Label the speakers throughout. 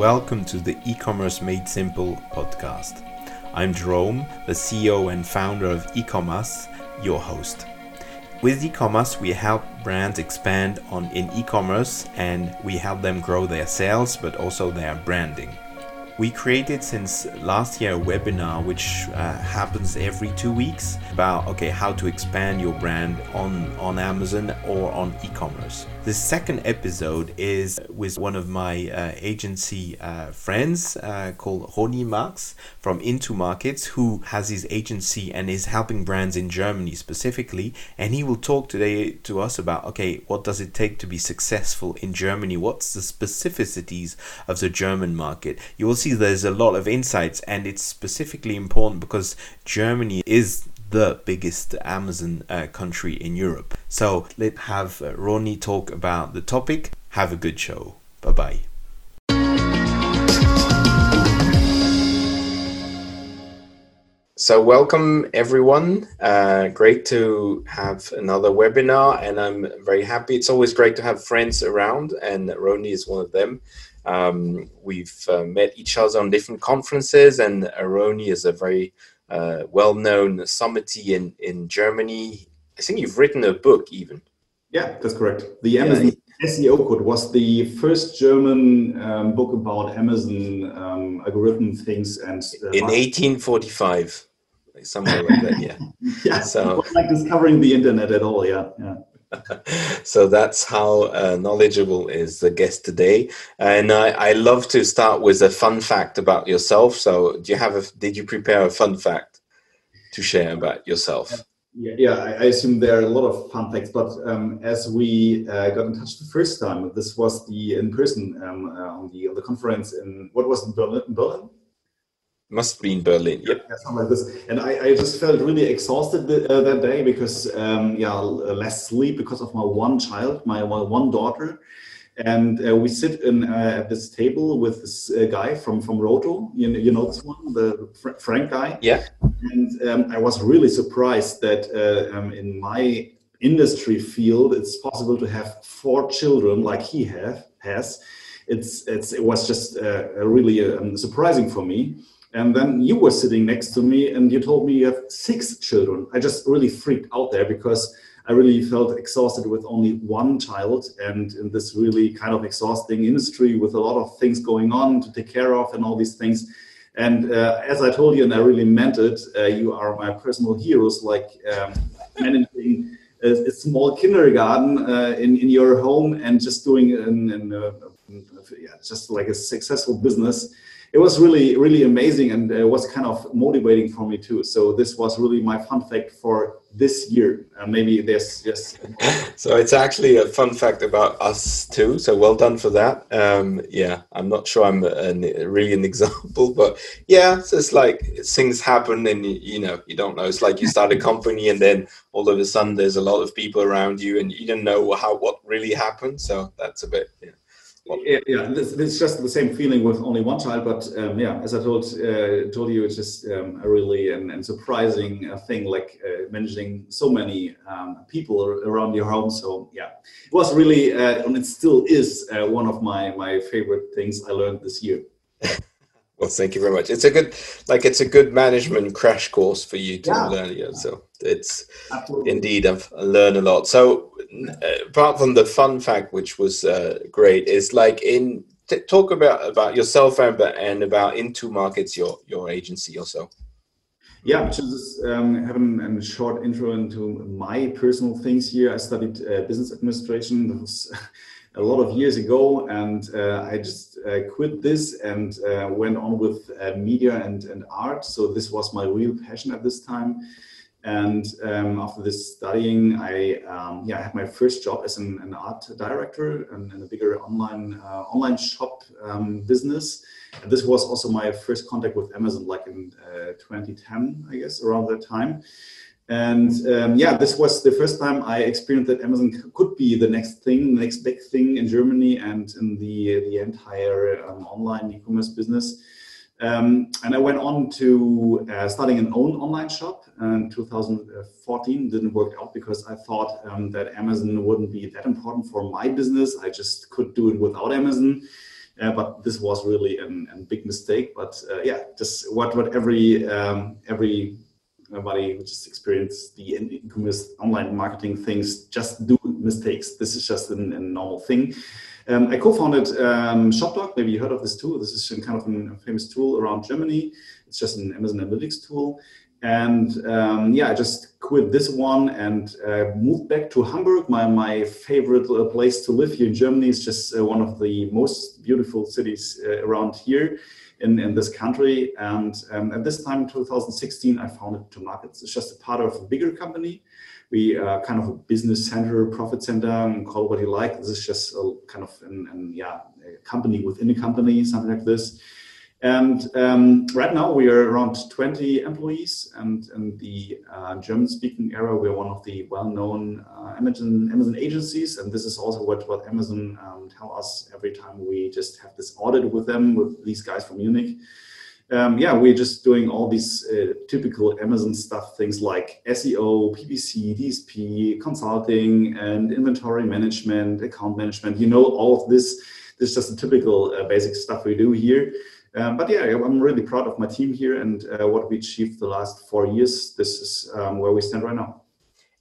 Speaker 1: Welcome to the E-commerce Made Simple podcast. I'm Jerome, the CEO and founder of e-Comas, your host. With e-Comas, we help brands expand on in e-commerce and we help them grow their sales but also their branding. We created since last year a webinar which uh, happens every two weeks about okay how to expand your brand on on Amazon or on e-commerce. The second episode is with one of my uh, agency uh, friends uh, called Ronny Marx from Into Markets, who has his agency and is helping brands in Germany specifically. And he will talk today to us about okay, what does it take to be successful in Germany? What's the specificities of the German market? You will see there's a lot of insights, and it's specifically important because Germany is the biggest Amazon uh, country in Europe. So let's have uh, Ronny talk about the topic. Have a good show. Bye bye. So, welcome everyone. Uh, great to have another webinar, and I'm very happy. It's always great to have friends around, and Ronny is one of them. Um, we've uh, met each other on different conferences, and Ronny is a very uh, well-known summity in in Germany. I think you've written a book even.
Speaker 2: Yeah, that's correct. The Amazon yeah. SEO Code was the first German um, book about Amazon um, algorithm things and
Speaker 1: uh, in 1845, somewhere like that. Yeah.
Speaker 2: yeah. So like discovering the internet at all. Yeah. Yeah.
Speaker 1: so that's how uh, knowledgeable is the guest today. And I, I love to start with a fun fact about yourself. So do you have a did you prepare a fun fact to share about yourself?
Speaker 2: Yeah, yeah I, assume there are a lot of fun facts but um, as we uh, got in touch the first time this was the in person um, uh, on the on the conference in what was in berlin, in berlin?
Speaker 1: Must be in Berlin.
Speaker 2: Yep. Yeah, something like this. And I, I just felt really exhausted the, uh, that day because, um, yeah, less sleep because of my one child, my, my one daughter. And uh, we sit in uh, at this table with this uh, guy from from Roto. You know, you know this one, the Fr Frank guy.
Speaker 1: Yeah.
Speaker 2: And um, I was really surprised that uh, um, in my industry field, it's possible to have four children like he have has. It's it's it was just uh, really um, surprising for me. And then you were sitting next to me and you told me you have six children. I just really freaked out there because I really felt exhausted with only one child and in this really kind of exhausting industry with a lot of things going on to take care of and all these things. And uh, as I told you, and I really meant it, uh, you are my personal heroes, like um, managing a, a, small kindergarten uh, in, in your home and just doing an, an, uh, yeah, just like a successful business it was really really amazing and it was kind of motivating for me too. So this was really my fun fact for this year. Uh, maybe there's just
Speaker 1: so it's actually a fun fact about us too. So well done for that. Um, yeah i'm not sure i'm a, really an example but yeah so it's like things happen and you, you know you don't know. It's like you start a company and then all of a sudden there's a lot of people around you and you don't know how what really happened. So that's a bit yeah
Speaker 2: yeah, yeah this, it's just the same feeling with only one child. But um, yeah, as I told uh, told you, it's just um, a really and, and surprising uh, thing, like uh, managing so many um, people around your home. So yeah, it was really uh, and it still is uh, one of my my favorite things I learned this year.
Speaker 1: Well, thank you very much. It's a good, like, it's a good management crash course for you to yeah. learn. Yeah, so it's Absolutely. indeed I've learned a lot. So, apart from the fun fact, which was uh, great, is like in t- talk about about yourself and, and about into markets, your your agency also.
Speaker 2: Yeah, just um, having a short intro into my personal things here. I studied uh, business administration. That was a lot of years ago, and uh, I just uh, quit this and uh, went on with uh, media and, and art. So this was my real passion at this time. And um, after this studying, I um, yeah I had my first job as an, an art director in, a bigger online uh, online shop um, business. And this was also my first contact with Amazon, like in uh, 2010, I guess, around that time. And um, yeah, this was the first time I experienced that Amazon could be the next thing, the next big thing in Germany and in the the entire um, online e-commerce business. Um, and I went on to uh, starting an own online shop in 2014. Didn't work out because I thought um, that Amazon wouldn't be that important for my business. I just could do it without Amazon. Uh, but this was really a big mistake. But uh, yeah, just what what every um, every everybody who just experienced the e-commerce online marketing things just do mistakes. This is just a normal thing. Um, I co-founded um, ShopDoc. Maybe you heard of this tool. This is kind of a famous tool around Germany. It's just an Amazon Analytics tool. And um, yeah, I just quit this one and uh, moved back to Hamburg. My, my favorite uh, place to live here in Germany is just uh, one of the most beautiful cities uh, around here in, in this country. And um, at this time, 2016, I founded To Markets. It's just a part of a bigger company. We are kind of a business center, profit center, call what you like. This is just a kind of an, an yeah, a company within a company, something like this. And um, right now we are around 20 employees, and in the uh, German-speaking area, we're one of the well-known uh, Amazon, Amazon agencies, and this is also what, what Amazon um, tell us every time we just have this audit with them, with these guys from Munich. Um, yeah, we're just doing all these uh, typical Amazon stuff, things like SEO, PPC, DSP, consulting, and inventory management, account management. You know, all of this. This is just the typical uh, basic stuff we do here. Um, but yeah, I'm really proud of my team here and uh, what we achieved the last four years. This is um, where we stand right now.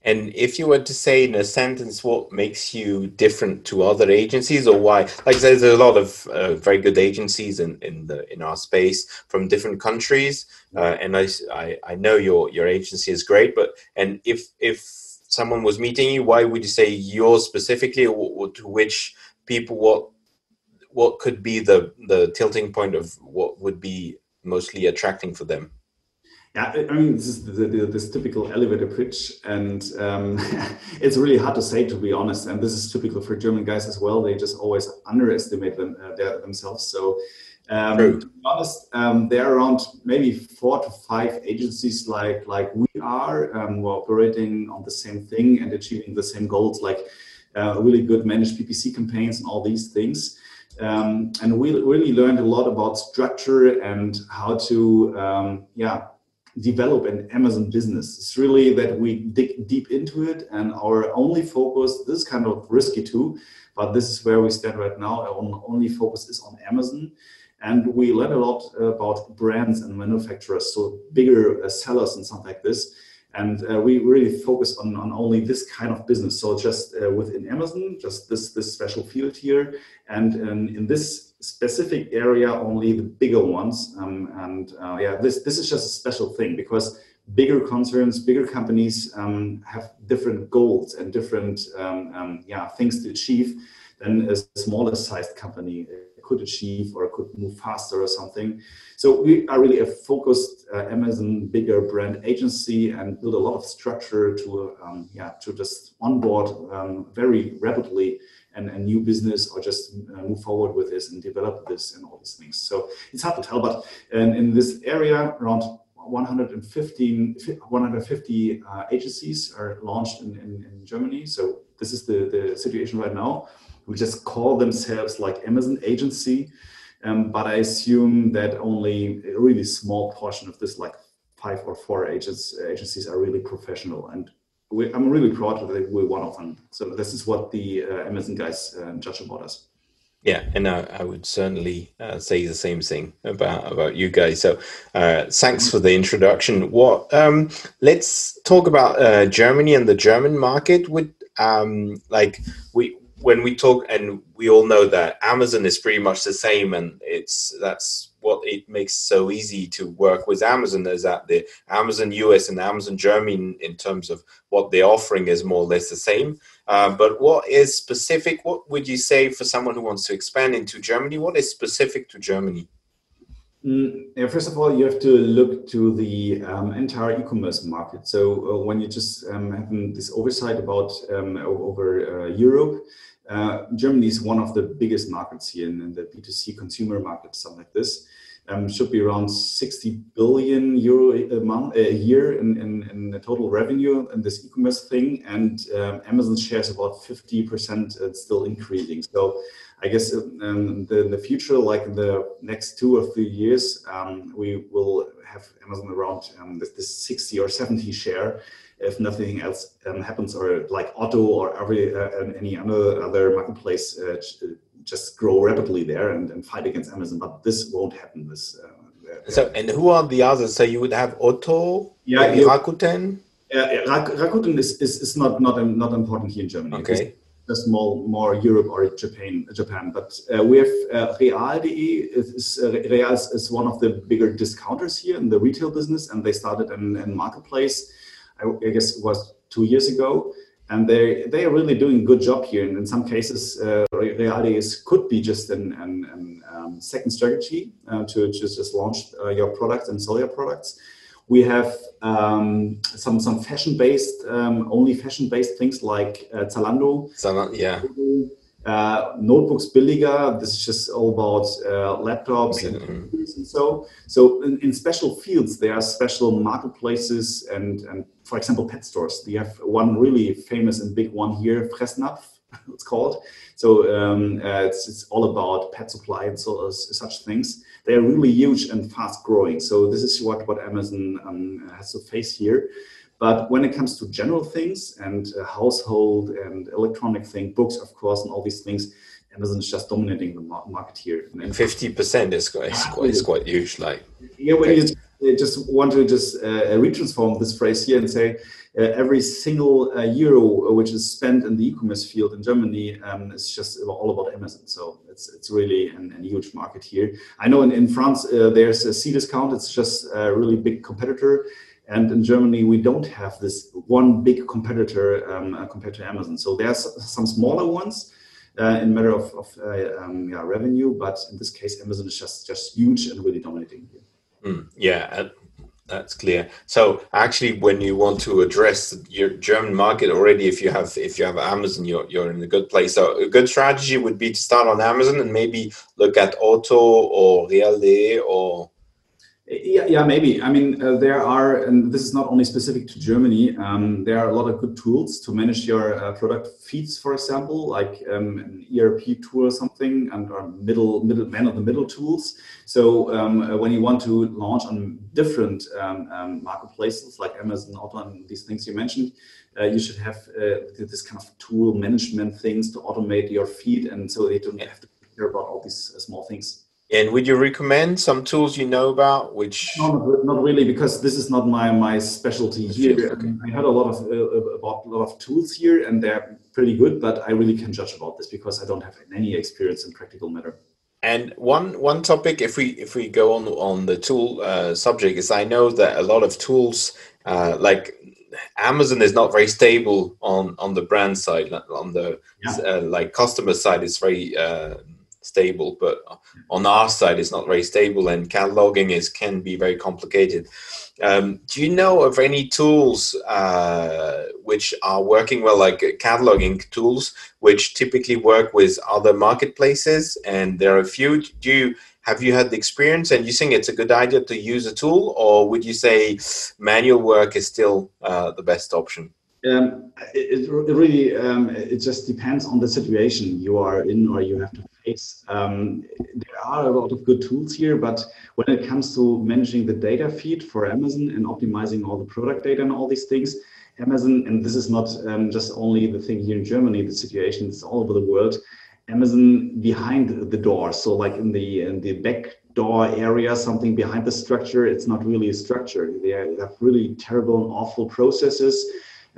Speaker 1: And if you were to say in a sentence what makes you different to other agencies, or why, like there's a lot of uh, very good agencies in, in the in our space from different countries, uh, and I, I, I know your your agency is great. But and if if someone was meeting you, why would you say yours specifically, or, or to which people what what could be the the tilting point of what would be mostly attracting for them?
Speaker 2: Yeah, I mean, this is the, the, this typical elevator pitch, and um, it's really hard to say, to be honest. And this is typical for German guys as well. They just always underestimate them, uh, their, themselves. So, um, to be honest, um, there are around maybe four to five agencies like like we are, um, we're operating on the same thing and achieving the same goals, like uh, really good managed PPC campaigns and all these things. Um, and we really learned a lot about structure and how to, um, yeah, develop an Amazon business. It's really that we dig deep into it, and our only focus. This is kind of risky too, but this is where we stand right now. Our only focus is on Amazon. And we learn a lot about brands and manufacturers, so bigger uh, sellers and something like this and uh, we really focus on, on only this kind of business so just uh, within amazon just this this special field here and um, in this specific area only the bigger ones um, and uh, yeah this this is just a special thing because bigger concerns bigger companies um, have different goals and different um, um, yeah things to achieve than a smaller sized company could achieve or could move faster or something. So we are really a focused uh, Amazon bigger brand agency and build a lot of structure to um, yeah to just onboard um, very rapidly and a new business or just uh, move forward with this and develop this and all these things. So it's hard to tell, but in, in this area around 115, 150 uh, agencies are launched in, in, in Germany. So this is the, the situation right now We just call themselves like Amazon agency. Um, but I assume that only a really small portion of this, like five or four agents, agencies, are really professional. And we, I'm really proud that we're one of them. So this is what the uh, Amazon guys uh, judge about us.
Speaker 1: Yeah, and I, I would certainly uh, say the same thing about about you guys. So, uh, thanks for the introduction. What? Um, let's talk about uh, Germany and the German market. Would um, like we when we talk and we all know that amazon is pretty much the same and it's that's what it makes so easy to work with amazon is that the amazon us and amazon germany in, terms of what they're offering is more or less the same uh, but what is specific what would you say for someone who wants to expand into germany what is specific to germany
Speaker 2: Mm, first of all, you have to look to the um, entire e-commerce market. So uh, when you just um, have this oversight about um, over uh, Europe, uh, Germany is one of the biggest markets here in, in the B2C consumer market, something like this. Um, should be around 60 billion euro a month a year in, in, in total revenue in this e-commerce thing, and um, Amazon's share is about 50 percent. It's still increasing. So I guess um, the, in the future, like in the next two or three years, um, we will have Amazon around um, this, this 60 or 70 share if nothing else um, happens, or like Otto or every uh, any other other marketplace uh, just grow rapidly there and, and fight against Amazon. But this won't happen. This. Uh,
Speaker 1: so, and who are the others? So you would have Otto, yeah, Rakuten.
Speaker 2: Yeah, Rakuten is, is, is not not not important here in Germany.
Speaker 1: Okay.
Speaker 2: Just more more Europe or Japan Japan, but uh, we have uh, Real.de is, uh, Real is, is, one of the bigger discounters here in the retail business, and they started in, in marketplace. I, I guess it was two years ago, and they they are really doing a good job here. And in some cases, uh, could be just an, an, an um, second strategy uh, to just just launch uh, your products and sell your products. We have um, some some fashion based, um, only fashion based things like uh, Zalando.
Speaker 1: Zalando, yeah.
Speaker 2: Uh, notebooksbilliger. This is just all about uh, laptops and, and, so. So in, in, special fields, there are special marketplaces and, and for example, pet stores. We have one really famous and big one here, Fressnapf, it's called. So um, uh, it's, it's all about pet supply and so uh, such things. They are really huge and fast growing. So this is what what Amazon um, has to face here. But when it comes to general things and uh, household and electronic thing, books, of course, and all these things, Amazon is just dominating the market here.
Speaker 1: And fifty percent is quite, is quite, is quite huge. Like
Speaker 2: yeah, when okay. you just want to just uh, retransform this phrase here and say uh, every single uh, euro which is spent in the e-commerce field in Germany um, is just all about Amazon. So it's it's really an, a huge market here. I know in, in France uh, there's a Cdiscount. It's just a really big competitor and in Germany, we don't have this one big competitor um, uh, compared to Amazon. So there's some smaller ones uh, in matter of, of uh, um, yeah, revenue, but in this case, Amazon is just just huge and really dominating here.
Speaker 1: Mm, yeah, that's clear. So actually, when you want to address your German market already, if you have if you have Amazon, you're you're in a good place. So a good strategy would be to start on Amazon and maybe look at Otto or Real.de or
Speaker 2: yeah, yeah, maybe. I mean, uh, there are, and this is not only specific to Germany. Um, there are a lot of good tools to manage your uh, product feeds, for example, like um, an ERP tool or something, and or middle middle man of the middle tools. So um, uh, when you want to launch on different um, um, marketplaces like Amazon, Otto, and these things you mentioned, uh, you should have uh, this kind of tool management things to automate your feed, and so they don't have to care about all these uh, small things.
Speaker 1: And would you recommend some tools you know about? Which
Speaker 2: no, not really, because this is not my my specialty here. Okay. I had a lot of uh, about a lot of tools here, and they're pretty good. But I really can judge about this because I don't have any experience in practical matter.
Speaker 1: And one one topic, if we if we go on on the tool uh, subject, is I know that a lot of tools uh, like Amazon is not very stable on on the brand side. On the yeah. Uh, like customer side, it's very uh, stable, but on our side, it's not very stable, and cataloging is can be very complicated. Um, do you know of any tools uh, which are working well, like cataloging tools, which typically work with other marketplaces? And there are a few. Do you have you had the experience, and you think it's a good idea to use a tool, or would you say manual work is still uh, the best option?
Speaker 2: Um, it, it, really um, it just depends on the situation you are in or you have to um, there are a lot of good tools here, but when it comes to managing the data feed for Amazon and optimizing all the product data and all these things, Amazon, and this is not um, just only the thing here in Germany, the situation is all over the world. Amazon behind the door, so like in the in the back door area, something behind the structure, it's not really a structure. They have really terrible and awful processes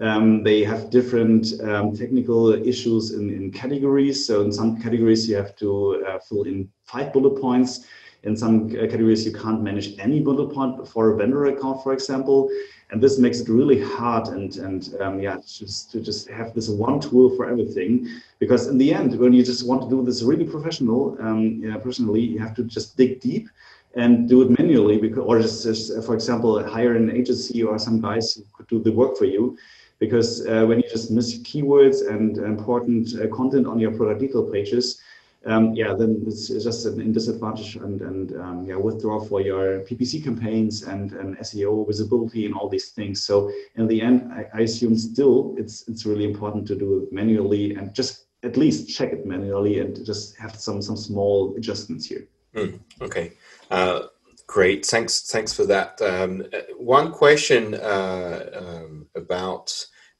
Speaker 2: um, they have different um, technical issues in, in, categories. So in some categories, you have to uh, fill in five bullet points. In some uh, categories, you can't manage any bullet point for a vendor account, for example. And this makes it really hard and, and um, yeah, just to just have this one tool for everything. Because in the end, when you just want to do this really professional, um, yeah, personally, you have to just dig deep and do it manually because, or just, just, for example, hire an agency or some guys who could do the work for you because uh, when you just miss keywords and important uh, content on your product detail pages, um, yeah, then it's just an disadvantage and, and um, yeah, withdraw for your PPC campaigns and, and SEO visibility and all these things. So in the end, I, I assume still it's it's really important to do it manually and just at least check it manually and just have some some small adjustments here.
Speaker 1: Mm, okay. Uh, Great, thanks. Thanks for that. Um, one question uh, um, about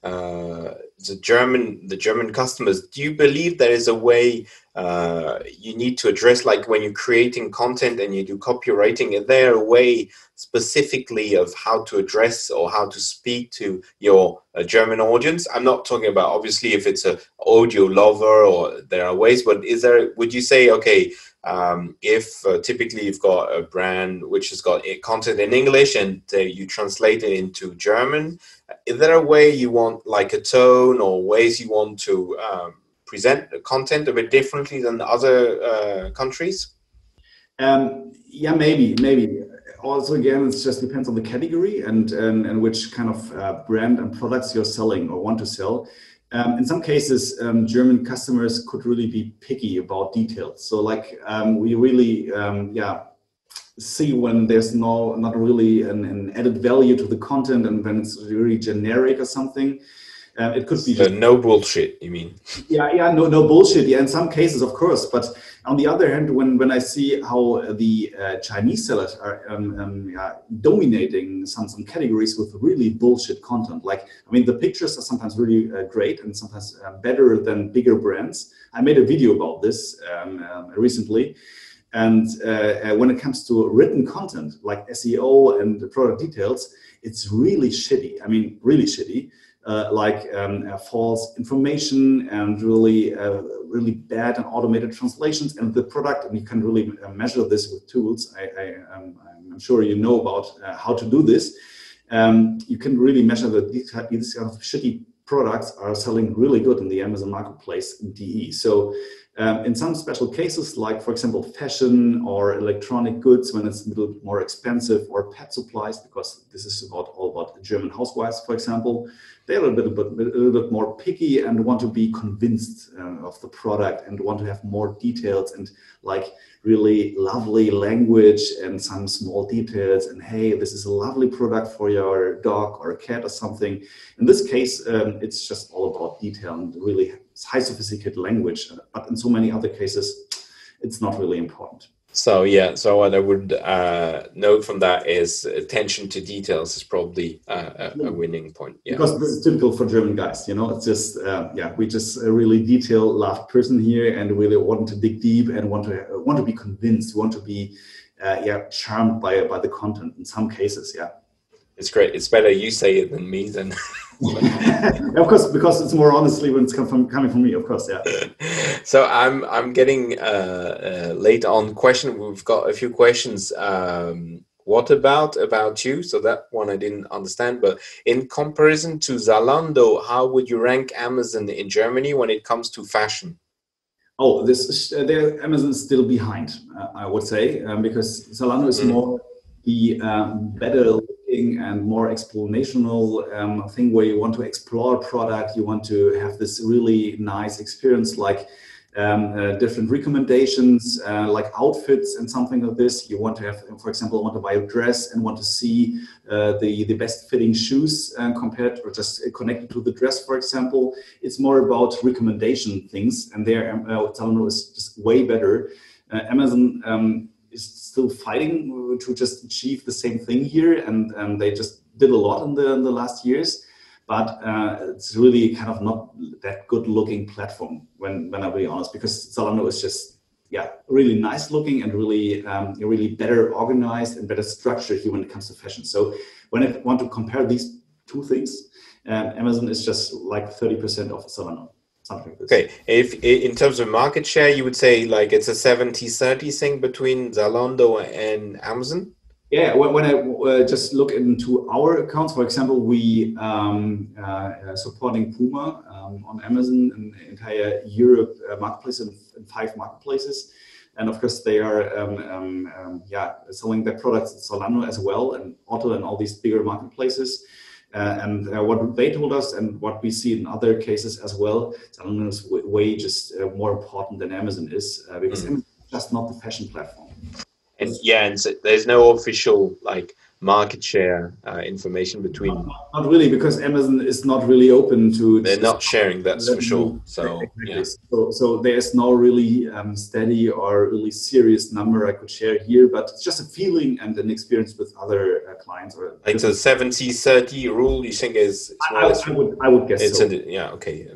Speaker 1: uh, the German the German customers. Do you believe there is a way uh, you need to address, like when you're creating content and you do copywriting? Is there a way specifically of how to address or how to speak to your uh, German audience? I'm not talking about obviously if it's a audio lover or there are ways, but is there? Would you say okay? Um, if uh, typically you've got a brand which has got content in English and uh, you translate it into German, is there a way you want like a tone or ways you want to um, present the content a bit differently than other uh, countries?
Speaker 2: Um, yeah, maybe, maybe. Also, again, it just depends on the category and and, and which kind of uh, brand and products you're selling or want to sell. Um, in some cases, um, German customers could really be picky about details. So, like, um, we really, um, yeah, see when there's no not really an, an, added value to the content, and when it's really generic or something. Uh, it could be
Speaker 1: just, no bullshit. You mean?
Speaker 2: Yeah, yeah, no, no bullshit. Yeah, in some cases, of course. But on the other hand, when when I see how the uh, Chinese sellers are um, um, yeah, dominating some some categories with really bullshit content, like I mean, the pictures are sometimes really uh, great and sometimes uh, better than bigger brands. I made a video about this um, um recently. And uh, uh, when it comes to written content like SEO and the product details, it's really shitty. I mean, really shitty. Uh, like um, uh, false information and really uh, really bad and automated translations. And the product and you can really uh, measure this with tools. I, am um, sure you know about how to do this. Um, you can really measure these, these kind of shitty products are selling really good in the Amazon marketplace DE so um, in some special cases, like for example, fashion or electronic goods, when it's a little more expensive, or pet supplies, because this is about all about German housewives, for example, they're a little bit, a little bit more picky and want to be convinced uh, of the product and want to have more details and like really lovely language and some small details. And hey, this is a lovely product for your dog or a cat or something. In this case, um, it's just all about detail and really high sophisticated language. But in so many other cases, it's not really important.
Speaker 1: So yeah, so what I would uh, note from that is attention to details is probably uh, a, a, winning point.
Speaker 2: Yeah. Because this is typical for German guys, you know. It's just uh, yeah, we just a really detail loved person here, and really want to dig deep and want to want to be convinced, want to be uh, yeah charmed by by the content. In some cases, yeah.
Speaker 1: It's great. It's better you say it than me. Then.
Speaker 2: of course, because it's more honestly when it's come from, coming from me. Of course, yeah.
Speaker 1: So I'm I'm getting uh, uh, late on question. We've got a few questions. Um, what about about you? So that one I didn't understand. But in comparison to Zalando, how would you rank Amazon in Germany when it comes to fashion?
Speaker 2: Oh, this uh, Amazon is still behind. Uh, I would say um, because Zalando is mm. more the um, better and more explanational um, thing where you want to explore product, you want to have this really nice experience like um, uh, different recommendations uh, like outfits and something like this. You want to have, for example, want to buy a dress and want to see uh, the the best fitting shoes uh, compared or just connected to the dress, for example. It's more about recommendation things, and there um, uh, Zalando is just way better. Uh, Amazon um, is still fighting to just achieve the same thing here, and, and they just did a lot in the in the last years. But uh, it's really kind of not that good looking platform when when I'm be honest, because Zalando is just yeah really nice looking and really um, really better organized and better structured here when it comes to fashion. So when I want to compare these two things, uh, Amazon is just like 30% of Zalando
Speaker 1: something like okay if in terms of market share you would say like it's a 70 30 thing between zalando and amazon?
Speaker 2: Yeah when, when i uh, just look into our accounts for example we um, uh, supporting puma um, on amazon and entire europe uh, marketplace in, in, five marketplaces. And of course they are um, um, um yeah selling their products at zalando as well and otto and all these bigger marketplaces uh, and uh, what they told us and what we see in other cases as well, Zalando way just uh, more important than Amazon is because mm. Amazon is just not the fashion platform.
Speaker 1: And yeah, and so there's no official like market share uh, information between?
Speaker 2: Not, not, really, because Amazon is not really open to.
Speaker 1: They're not sharing. That's for sure. So yeah.
Speaker 2: So, so there's no really um, steady or really serious number I could share here, but it's just a feeling and an experience with other uh, clients. Or
Speaker 1: like the 70-30 rule, you think is?
Speaker 2: I, I, would, I would guess.
Speaker 1: It's
Speaker 2: so.
Speaker 1: yeah. Okay.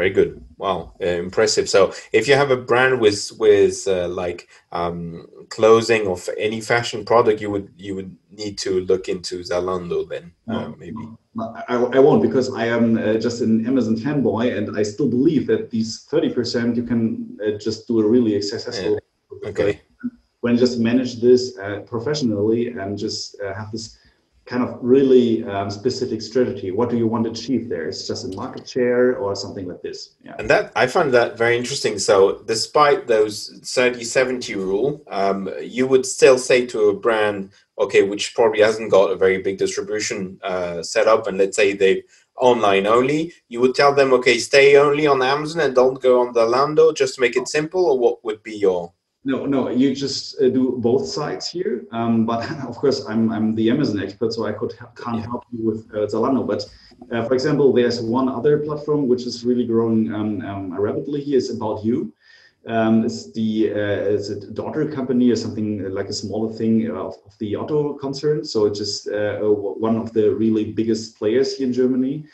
Speaker 1: Very good. Wow, uh, impressive. So, if you have a brand with with uh, like um, clothing or any fashion product, you would you would need to look into Zalando then, uh, maybe.
Speaker 2: I, I won't because I am uh, just an Amazon fanboy, and I still believe that these thirty percent you can uh, just do a really successful.
Speaker 1: Okay.
Speaker 2: When just manage this uh, professionally and just have this kind of really um, specific strategy. What do you want to achieve there? It's just a market share or something like this.
Speaker 1: Yeah. And that I find that very interesting. So despite those 30-70 rule, um, you would still say to a brand, okay, which probably hasn't got a very big distribution uh, set up, and let's say they online only, you would tell them, okay, stay only on Amazon and don't go on Zalando, just to make it simple, or what would be your
Speaker 2: no, no, you just uh, do both sides here. Um, but of course, I'm, I'm the Amazon expert, so I could can't yeah. help you with uh, Zalando. But uh, for example, there's one other platform which is really growing um, um, rapidly here. It's About You. Um, it's the uh, it's a daughter company or something like a smaller thing of, of the Otto concern. So it's just uh, one of the really biggest players here in Germany.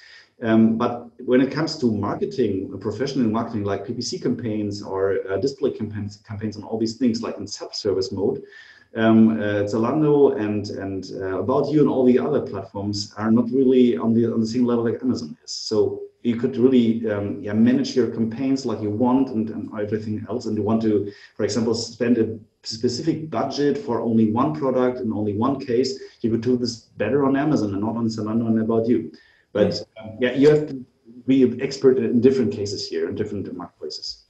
Speaker 2: Um, but when it comes to marketing, professional marketing like PPC campaigns or uh, display campaigns, campaigns and all these things like in self-service mode, um, uh, Zalando and and uh, About You and all the other platforms are not really on the on the same level like Amazon is. So you could really um, yeah, manage your campaigns like you want and, and everything else. And you want to, for example, spend a specific budget for only one product in only one case, you could do this better on Amazon and not on Zalando and About You. But um, yeah, you have to be an expert in different cases here in different marketplaces.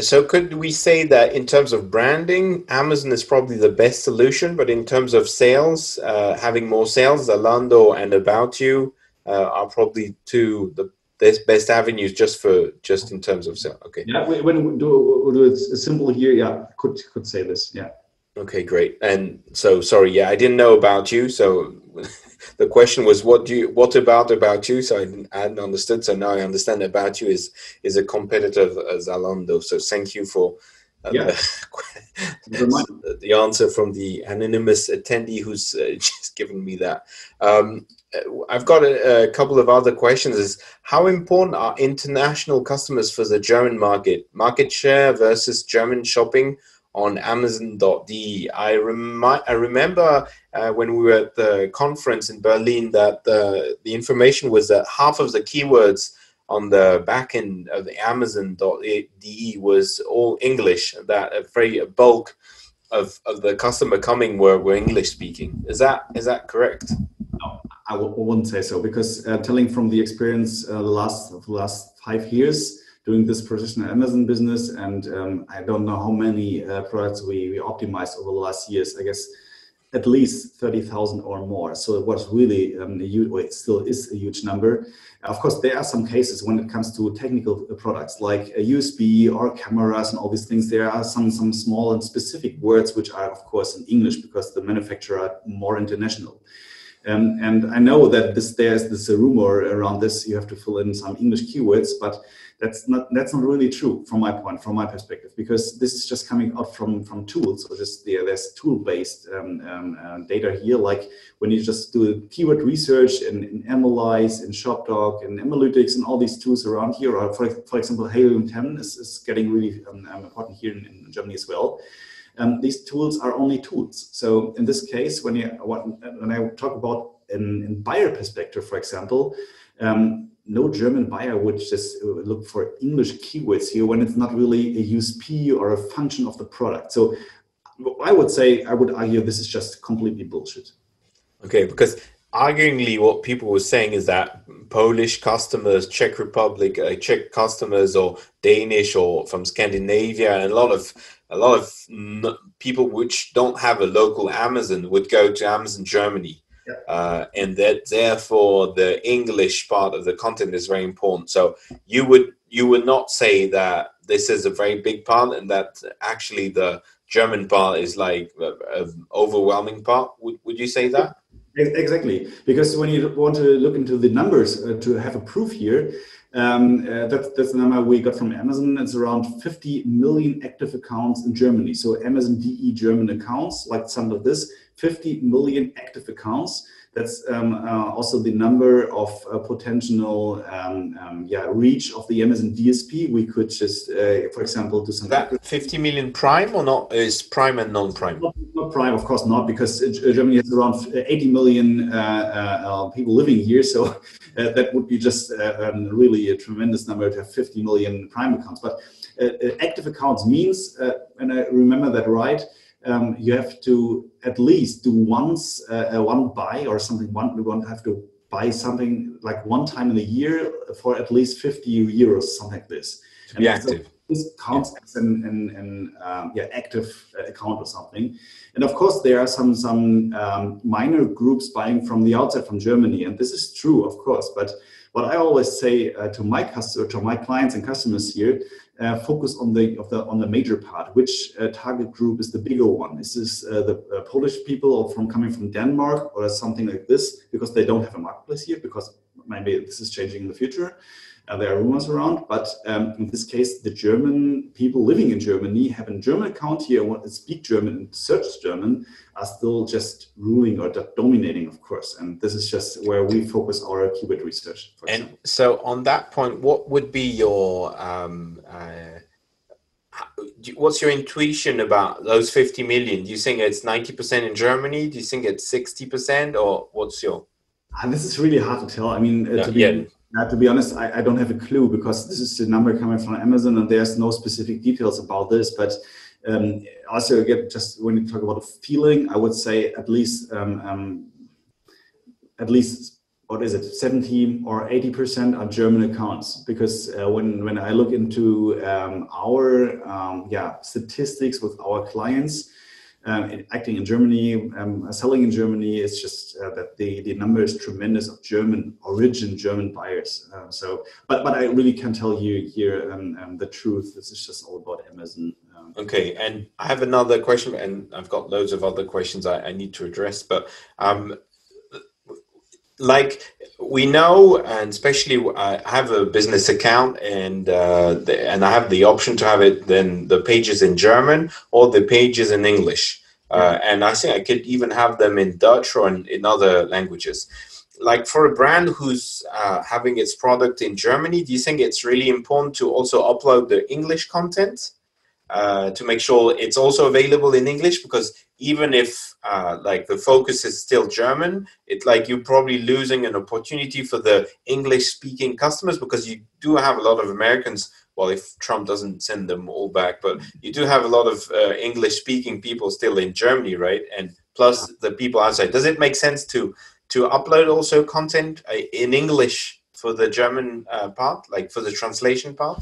Speaker 1: So could we say that in terms of branding, Amazon is probably the best solution, but in terms of sales, uh, having more sales, Zalando and About You uh, are probably two the best best avenues just for just in terms of sales. Okay.
Speaker 2: Yeah, when we do, do it simple here, yeah, could could say this. Yeah.
Speaker 1: Okay, great. And so sorry, yeah, I didn't know about you, so the question was what do you what about about you so i hadn't, understood so now i understand about you is is a competitor of zalando so thank you for uh, yeah. the, the, answer from the anonymous attendee who's uh, just given me that um, I've got a, a, couple of other questions. Is how important are international customers for the German market? Market share versus German shopping on Amazon.de. I, remi- I remember uh, when we were at the conference in Berlin that the, the information was that half of the keywords on the back end of the Amazon.de was all English, that a very bulk of, of the customer coming were, were English speaking. Is that is that correct?
Speaker 2: No, I w- wouldn't say so because uh, telling from the experience uh, the last the last five years, doing this professional Amazon business, and um, I don't know how many uh, products we, we optimized over the last years. I guess at least 30,000 or more. So it was really um, a huge, it still is a huge number. Of course, there are some cases when it comes to technical products like USB or cameras and all these things. There are some some small and specific words which are, of course, in English because the manufacturer are more international. Um, and I know that this, there's this rumor around this. You have to fill in some English keywords, but that's not that's not really true from my point, from my perspective, because this is just coming out from from tools. So just there, there's tool based um, um, uh, data here. Like when you just do keyword research in, in Analyze, in ShopDoc, and Analytics, and all these tools around here. Or for, for example, Helium 10 is, is getting really um, um, important here in, in Germany as well. Um, these tools are only tools. So in this case, when you when I talk about in, in buyer perspective, for example, um, no German buyer would just uh, look for English keywords here when it's not really a USP or a function of the product. So I would say, I would argue this is just completely bullshit.
Speaker 1: Okay, because arguingly what people were saying is that Polish customers, Czech Republic, uh, Czech customers, or Danish or from Scandinavia, and a lot of a lot of n- people which don't have a local Amazon would go to Amazon Germany yeah. Uh, and that therefore the English part of the content is very important. So you would you would not say that this is a very big part, and that actually the German part is like an overwhelming part. Would, would you say that?
Speaker 2: Exactly, because when you want to look into the numbers uh, to have a proof here, um, uh, that's, that's the number we got from Amazon. It's around 50 million active accounts in Germany. So Amazon DE German accounts, like some of this, 50 million active accounts. That's um, uh, also the number of uh, potential um, um, yeah, reach of the Amazon DSP. We could just, uh, for example, do some.
Speaker 1: That 50 million prime or not? Is prime and non-prime?
Speaker 2: Not, not prime, of course not, because Germany has around 80 million uh, uh, people living here. So that would be just um, really a tremendous number to have 50 million prime accounts. But active accounts means, and I remember that right, um, you have to at least do once uh, uh, one buy or something. One we want to have to buy something like one time in a year for at least 50 euros, something like this.
Speaker 1: To be active.
Speaker 2: this counts yeah. as an, an, an um, yeah, active uh, account or something. And of course, there are some some um, minor groups buying from the outside from Germany, and this is true, of course. But what I always say uh, to my customer, to my clients and customers here, uh, focus on the, the on the major part. Which uh, target group is the bigger one? Is this uh, the uh, Polish people or from coming from Denmark or something like this? Because they don't have a marketplace here. Because maybe this is changing in the future. Uh, there are rumors around, but um, in this case, the German people living in Germany have a German account here and want to speak German and search German are still just ruling or dominating, of course. And this is just where we focus our keyword research.
Speaker 1: and example. so, on that point, what would be your um, uh, what's your intuition about those 50 million? Do you think it's 90% in Germany? Do you think it's 60%, or what's your?
Speaker 2: And this is really hard to tell. I mean, uh, to be. Yeah to be honest, I, I, don't have a clue because this is the number coming from Amazon and there's no specific details about this. But um, also, again, just when you talk about a feeling, I would say at least um, um, at least what is it, 70 or 80 percent are German accounts because uh, when when I look into um, our um, yeah statistics with our clients um, acting in Germany, um, selling in Germany. It's just uh, that the, the number is tremendous of German origin, German buyers. Uh, so, but but I really can't tell you here um, um the truth. This is just all about Amazon.
Speaker 1: Okay, and I have another question, and I've got loads of other questions I, I need to address, but like we know, and especially I have a business account, and uh, the, and I have the option to have it then the pages in German or the pages in English, uh, and I think I could even have them in Dutch or in, in other languages. Like for a brand who's uh, having its product in Germany, do you think it's really important to also upload the English content? Uh, to make sure it's also available in English because even if uh, like the focus is still German, it's like you're probably losing an opportunity for the English speaking customers because you do have a lot of Americans. Well, if Trump doesn't send them all back, but you do have a lot of uh, English speaking people still in Germany, right? And plus the people outside. Does it make sense to to upload also content uh, in English for the German uh, part, like for the translation part?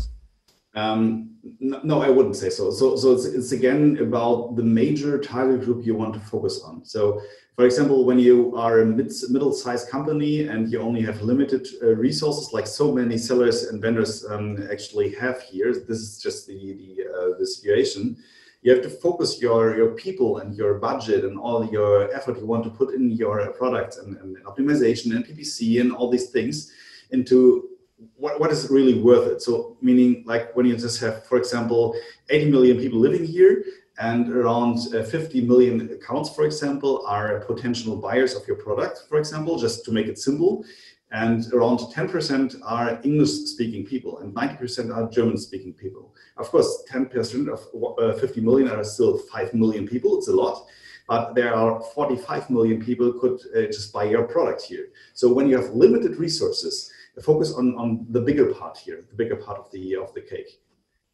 Speaker 2: Um, no, I wouldn't say so. So, so it's, it's again about the major target group you want to focus on. So, for example, when you are a mid, middle-sized company and you only have limited uh, resources, like so many sellers and vendors um, actually have here, this is just the the, uh, the situation. You have to focus your your people and your budget and all your effort you want to put in your products and, and optimization and PPC and all these things into what, what is really worth it? So meaning like when you just have, for example, 80 million people living here and around uh, 50 million accounts, for example, are potential buyers of your product, for example, just to make it simple. And around 10% are English speaking people and 90% are German speaking people. Of course, 10% of uh, 50 million are still 5 million people. It's a lot but there are 45 million people could uh, just buy your product here. So when you have limited resources, focus on on the bigger part here, the bigger part of the of the cake.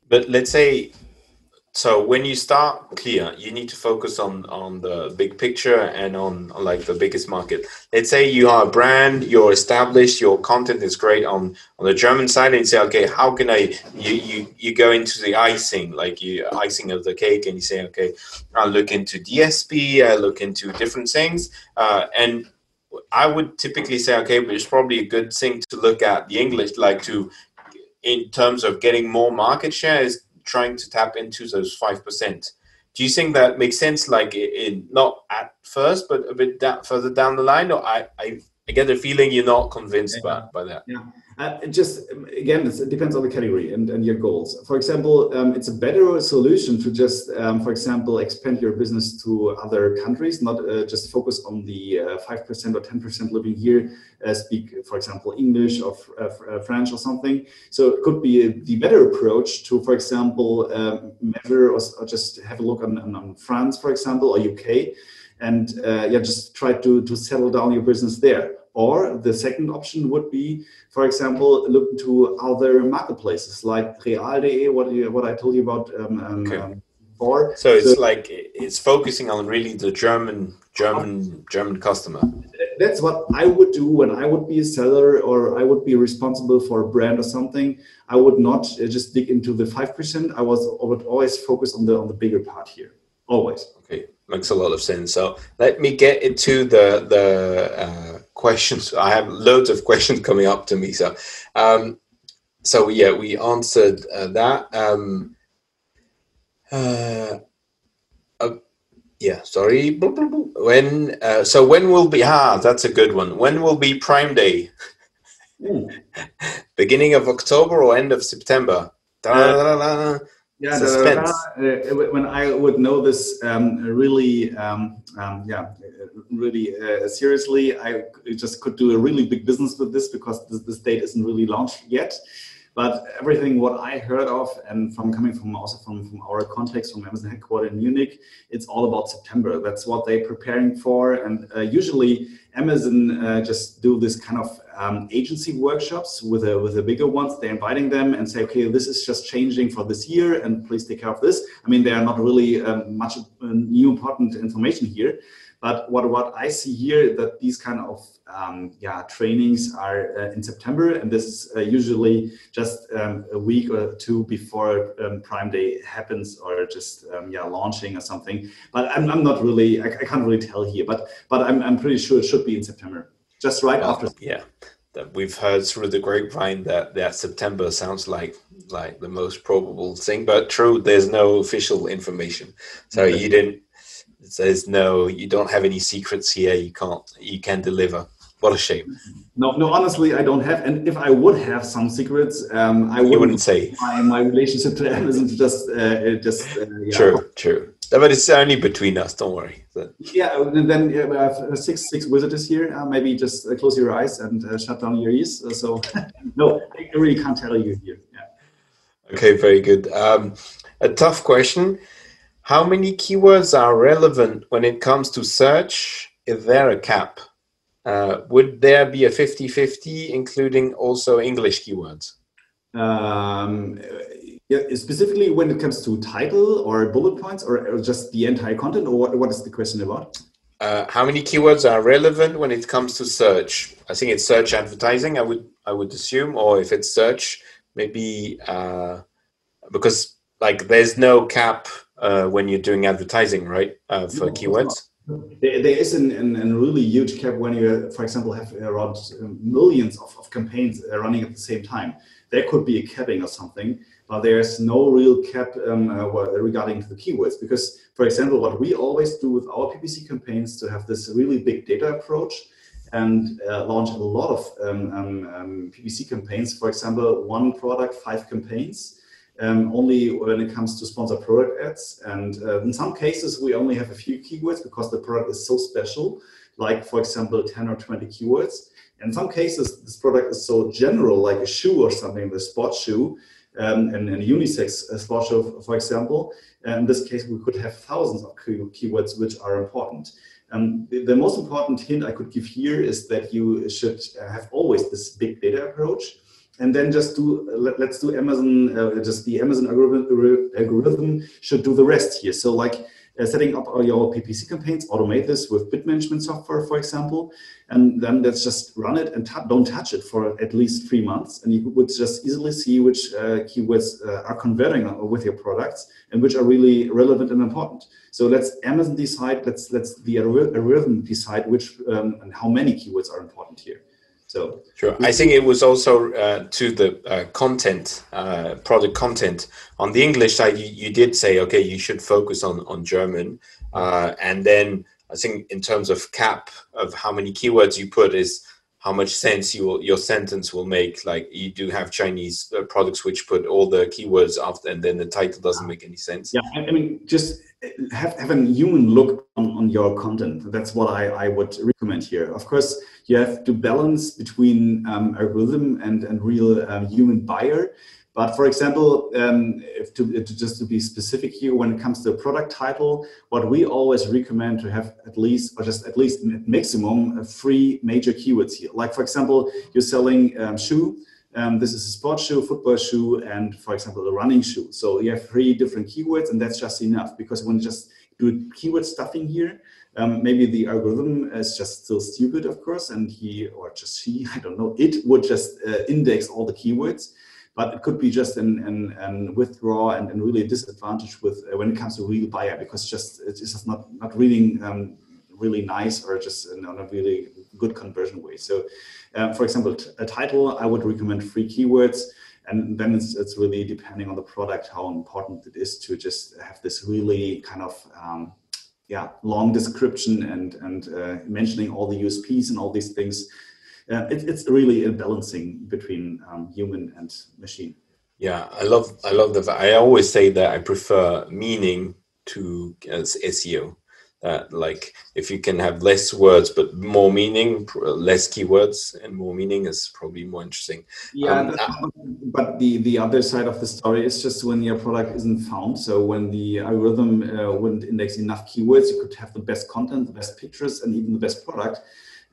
Speaker 1: But let's say so when you start clear you need to focus on on the big picture and on, like the biggest market let's say you are a brand you're established your content is great on on the german side and you say okay how can i you you, you go into the icing like you icing of the cake and you say okay i'll look into dsp i look into different things uh, and I would typically say, okay, but it's probably a good thing to look at the English, like to, in terms of getting more market share, is trying to tap into those five percent. do you think that makes sense? Like, in, not at first, but a bit da- further down the line, or I, I, I get the feeling you're not convinced yeah. by, by that.
Speaker 2: Yeah. Uh, just again, it depends on the category and, and your goals. For example, um, it's a better solution to just, um, for example, expand your business to other countries, not uh, just focus on the uh, five percent or ten percent living here, uh, speak, for example, English or uh, French or something. So it could be the better approach to, for example, um, measure or, or, just have a look on, on, France, for example, or UK, and yeah, just try to to settle down your business there or the second option would be, for example, look to other marketplaces like Real.de, what, you, what I told you about um, um, okay. um, before.
Speaker 1: So it's so, like it's focusing on really the German German German customer.
Speaker 2: That's what I would do when I would be a seller or I would be responsible for a brand or something. I would not just dig into the five percent. I was I would always focus on the on the bigger part here. Always.
Speaker 1: Okay, makes a lot of sense. So let me get into the the. Uh, questions. I have loads of questions coming up to me. So, um, so yeah, we answered uh, that. Um, uh, uh, yeah, sorry. When uh, so when will be? Ah, that's a good one. When will be Prime Day? Beginning of October or end of September? Da, da,
Speaker 2: da, yeah, Suspense. Uh, when I would know this um, really, um, um, yeah, really uh, seriously, I just could do a really big business with this because this, this date isn't really launched yet. But everything what I heard of, and from coming from also from, from our context from Amazon headquarters in Munich, it's all about September. That's what they're preparing for. And uh, usually Amazon uh, just do this kind of um, agency workshops with with the bigger ones. They're inviting them and say, okay, this is just changing for this year, and please take care of this. I mean, there are not really um, much uh, new important information here. But what, what I see here that these kind of um, yeah trainings are uh, in September, and this is uh, usually just um, a week or two before um, Prime Day happens, or just um, yeah launching or something. But I'm, I'm not really I, I, can't really tell here, but but I'm, I'm pretty sure it should be in September, just right well, after.
Speaker 1: Yeah, we've heard through the grapevine that that September sounds like like the most probable thing, but true, there's no official information, so you didn't there's no you don't have any secrets here. You can't you can deliver. What a shame.
Speaker 2: No no honestly i don't have and if i would have some secrets um i wouldn't,
Speaker 1: wouldn't say.
Speaker 2: my, my relationship to amazon just uh, just uh,
Speaker 1: yeah. true true but it's only between us don't worry
Speaker 2: yeah and then yeah, we have six six visitors here uh, maybe just uh, close your eyes and uh, shut down your ears so no i really can't tell you here yeah
Speaker 1: okay very good um, a tough question how many keywords are relevant when it comes to search? Is there a cap? Uh, would there be a 50 50, including also English keywords?
Speaker 2: Um, yeah, specifically when it comes to title or bullet points or, just the entire content, or what, what is the question about?
Speaker 1: Uh, how many keywords are relevant when it comes to search? I think it's search advertising. I would I would assume, or if it's search, maybe uh, because like there's no cap uh, when you're doing advertising, right? Uh, for no, keywords.
Speaker 2: There, there is an, an, an, really huge cap when you, for example, have around millions of, of campaigns running at the same time. There could be a capping or something, but there's no real cap um, uh, regarding to the keywords. Because, for example, what we always do with our PPC campaigns to have this really big data approach and uh, launch a lot of um, um, um PPC campaigns. For example, one product, five campaigns um, only when it comes to sponsored product ads. And uh, in some cases, we only have a few keywords because the product is so special, like, for example, 10 or 20 keywords. In some cases, this product is so general, like a shoe or something, a sports shoe, um, and, and, a unisex uh, sports shoe, for example. In this case, we could have thousands of key keywords which are important. Um, the, the, most important hint I could give here is that you should have always this big data approach and then just do let, us do amazon uh, just the amazon algorithm, algorithm should do the rest here so like setting up your ppc campaigns automate this with bid management software for example and then let's just run it and don't touch it for at least three months and you would just easily see which uh, keywords uh, are converting with your products and which are really relevant and important. So let's amazon decide let's let's the algorithm decide which um, and how many keywords are important here So
Speaker 1: sure, I think it was also uh, to the uh, content, uh, product content on the English side. You, you did say okay, you should focus on on German, uh, and then I think in terms of cap of how many keywords you put is how much sense you will, your sentence will make. Like you do have Chinese uh, products which put all the keywords after, and then the title doesn't make any sense.
Speaker 2: Yeah, I mean, just have, have a human look on, on your content. That's what I, I would recommend here. Of course, you have to balance between um, algorithm and, and real um, human buyer. But for example, um, to, to, just to be specific here, when it comes to product title, what we always recommend to have at least, or just at least maximum, uh, three major keywords here. Like for example, you're selling um, shoe. Um, this is a sports shoe, football shoe, and for example, a running shoe. So you have three different keywords, and that's just enough because when you just do keyword stuffing here, um, maybe the algorithm is just still stupid, of course, and he or just she, I don't know, it would just uh, index all the keywords but it could be just an, an, an withdraw and, and really a disadvantage with uh, when it comes to real buyer because just it's just not not reading um, really nice or just in, a really good conversion way. So, uh, for example, a title I would recommend three keywords. And then it's, it's really depending on the product how important it is to just have this really kind of um, yeah long description and and uh, mentioning all the USPs and all these things uh, it, it's really a balancing between um, human and machine.
Speaker 1: Yeah, I love I love the. I always say that I prefer meaning to as SEO. That like if you can have less words but more meaning, less keywords and more meaning is probably more interesting.
Speaker 2: Yeah, um, uh, but the the other side of the story is just when your product isn't found. So when the algorithm uh, wouldn't index enough keywords, you could have the best content, the best pictures, and even the best product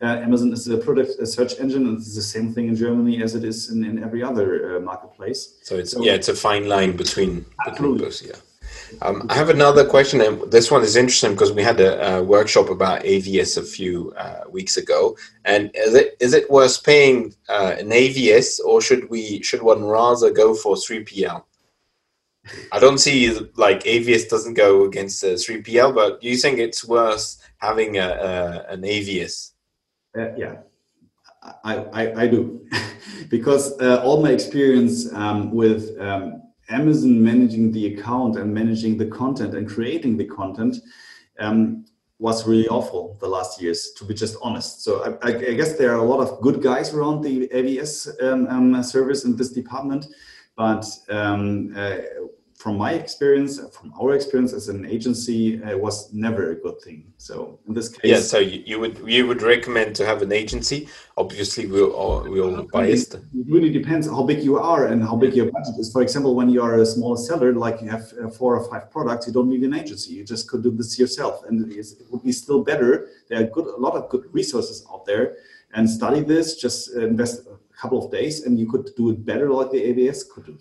Speaker 2: Amazon is a product a search engine, and it's the same thing in Germany as it is in, in every other uh, marketplace.
Speaker 1: So it's so, yeah, it's a fine line between, between those. Yeah. Um, I have another question, and this one is interesting because we had a, a workshop about AVS a few uh, weeks ago. And is it is it worth paying uh, an AVS, or should we should one rather go for three PL? I don't see like AVS doesn't go against uh, three PL, but do you think it's worth having a, a an AVS?
Speaker 2: Uh, yeah, I, I, I do. because uh, all my experience um, with um, Amazon managing the account and managing the content and creating the content um, was really awful the last years, to be just honest. So I, I guess there are a lot of good guys around the AVS um, um, service in this department, but um, uh, from my experience, from our experience as an agency, uh, was never a good thing. So in this case,
Speaker 1: yeah. So you, you would you would recommend to have an agency? Obviously, we're all we're all biased.
Speaker 2: It really depends how big you are and how big your budget is. For example, when you are a small seller, like you have uh, four or five products, you don't need an agency. You just could do this yourself, and it, is, it would be still better. There are good a lot of good resources out there, and study this. Just invest a couple of days, and you could do it better, like the AVS could do.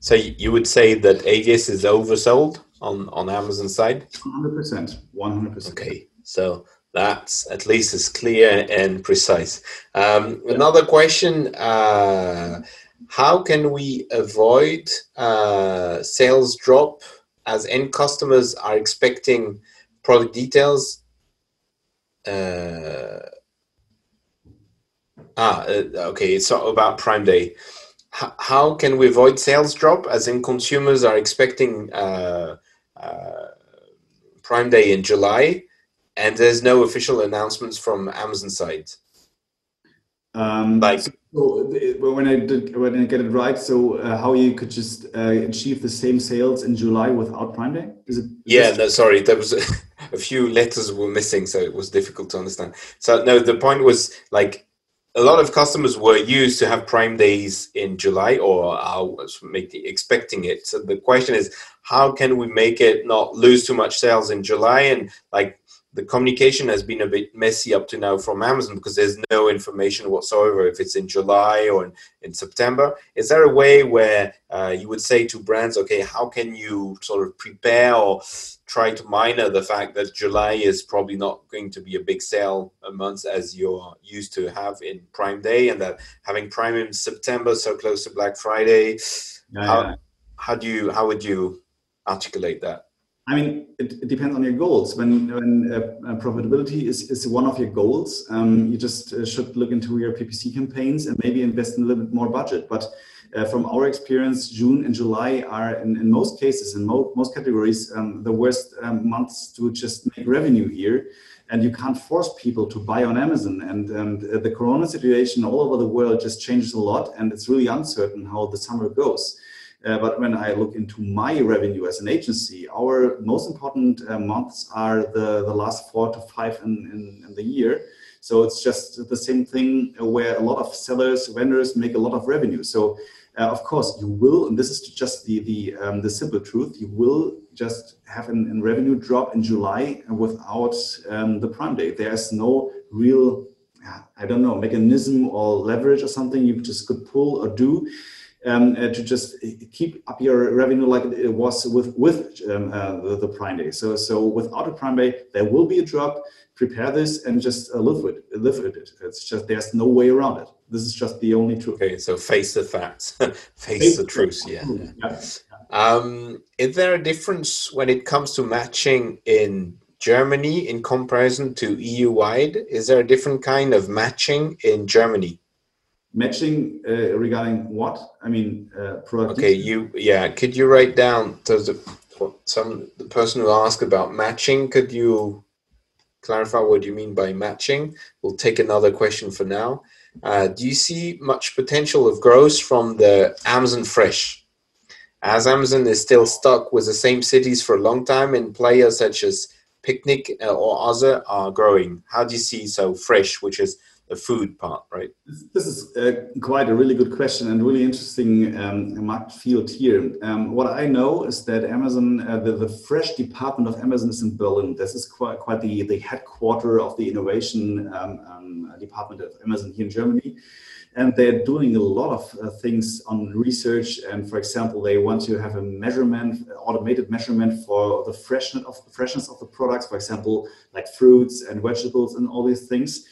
Speaker 1: So you would say that AVS is oversold on on Amazon side?
Speaker 2: 100%. 100%.
Speaker 1: Okay. So that's at least as clear and precise. Um, another question: uh, How can we avoid uh, sales drop as end customers are expecting product details? Uh, ah, uh, okay. It's about Prime Day how can we avoid sales drop? As in consumers are expecting uh, uh, prime day in july and there's no official announcements from amazon side.
Speaker 2: Um, like so when i did when i get it right so uh, how you could just uh, achieve the same sales in july without prime day?
Speaker 1: Is it is yeah no, sorry there was a, a few letters were missing so it was difficult to understand. So no the point was like a lot of customers were used to have prime days in july or are expecting it. So the question is how can we make it not lose too much sales in july? And like the communication has been a bit messy up to now from amazon because there's no information whatsoever if it's in july or in, in september. Is there a way where uh, you would say to brands okay how can you sort of prepare or try to minor the fact that July is probably not going to be a big sale a month as you're used to have in Prime Day, and that having Prime in September so close to Black Friday, yeah, how, yeah. how do you how would you articulate that?
Speaker 2: I mean, it, it, depends on your goals. When, when uh, profitability is, is one of your goals, um, you just uh, should look into your PPC campaigns and maybe invest in a little bit more budget. But uh, from our experience, June and July are, in, in most cases, in mo- most categories, um, the worst um, months to just make revenue here. And you can't force people to buy on Amazon. And, and uh, the Corona situation all over the world just changes a lot, and it's really uncertain how the summer goes. Uh, but when I look into my revenue as an agency, our most important uh, months are the, the last four to five in, in, in, the year. So it's just the same thing where a lot of sellers, vendors make a lot of revenue. So uh, of course you will, and this is just the the, um, the simple truth, you will just have an, an revenue drop in July without um, the Prime Day. There's no real, I don't know, mechanism or leverage or something you just could pull or do um, uh, to just keep up your revenue like it was with with um, uh, the, the, Prime Day. So so without a Prime Day, there will be a drop. Prepare this and just uh, live with it. Live with it. It's just there's no way around it. This is just the only truth.
Speaker 1: Okay, so face the facts, face, face, the truth. Yeah. yeah. Um, is there a difference when it comes to matching in Germany in comparison to EU wide? Is there a different kind of matching in Germany?
Speaker 2: matching uh, regarding what i mean uh,
Speaker 1: okay you yeah could you write down does the some the person who asked about matching could you clarify what you mean by matching we'll take another question for now uh, do you see much potential of growth from the amazon fresh? As amazon is still stuck with the same cities for a long time and players such as picnic uh, or other are growing. How do you see so fresh which is the food part, right?
Speaker 2: This is uh, quite a really good question and really interesting um, market field here. Um, what I know is that Amazon, uh, the, the, fresh department of Amazon is in Berlin. This is quite, quite the, the headquarter of the innovation um, um department of Amazon here in Germany. And they're doing a lot of uh, things on research. And for example, they want to have a measurement, automated measurement for the freshness of the freshness of the products. For example, like fruits and vegetables and all these things.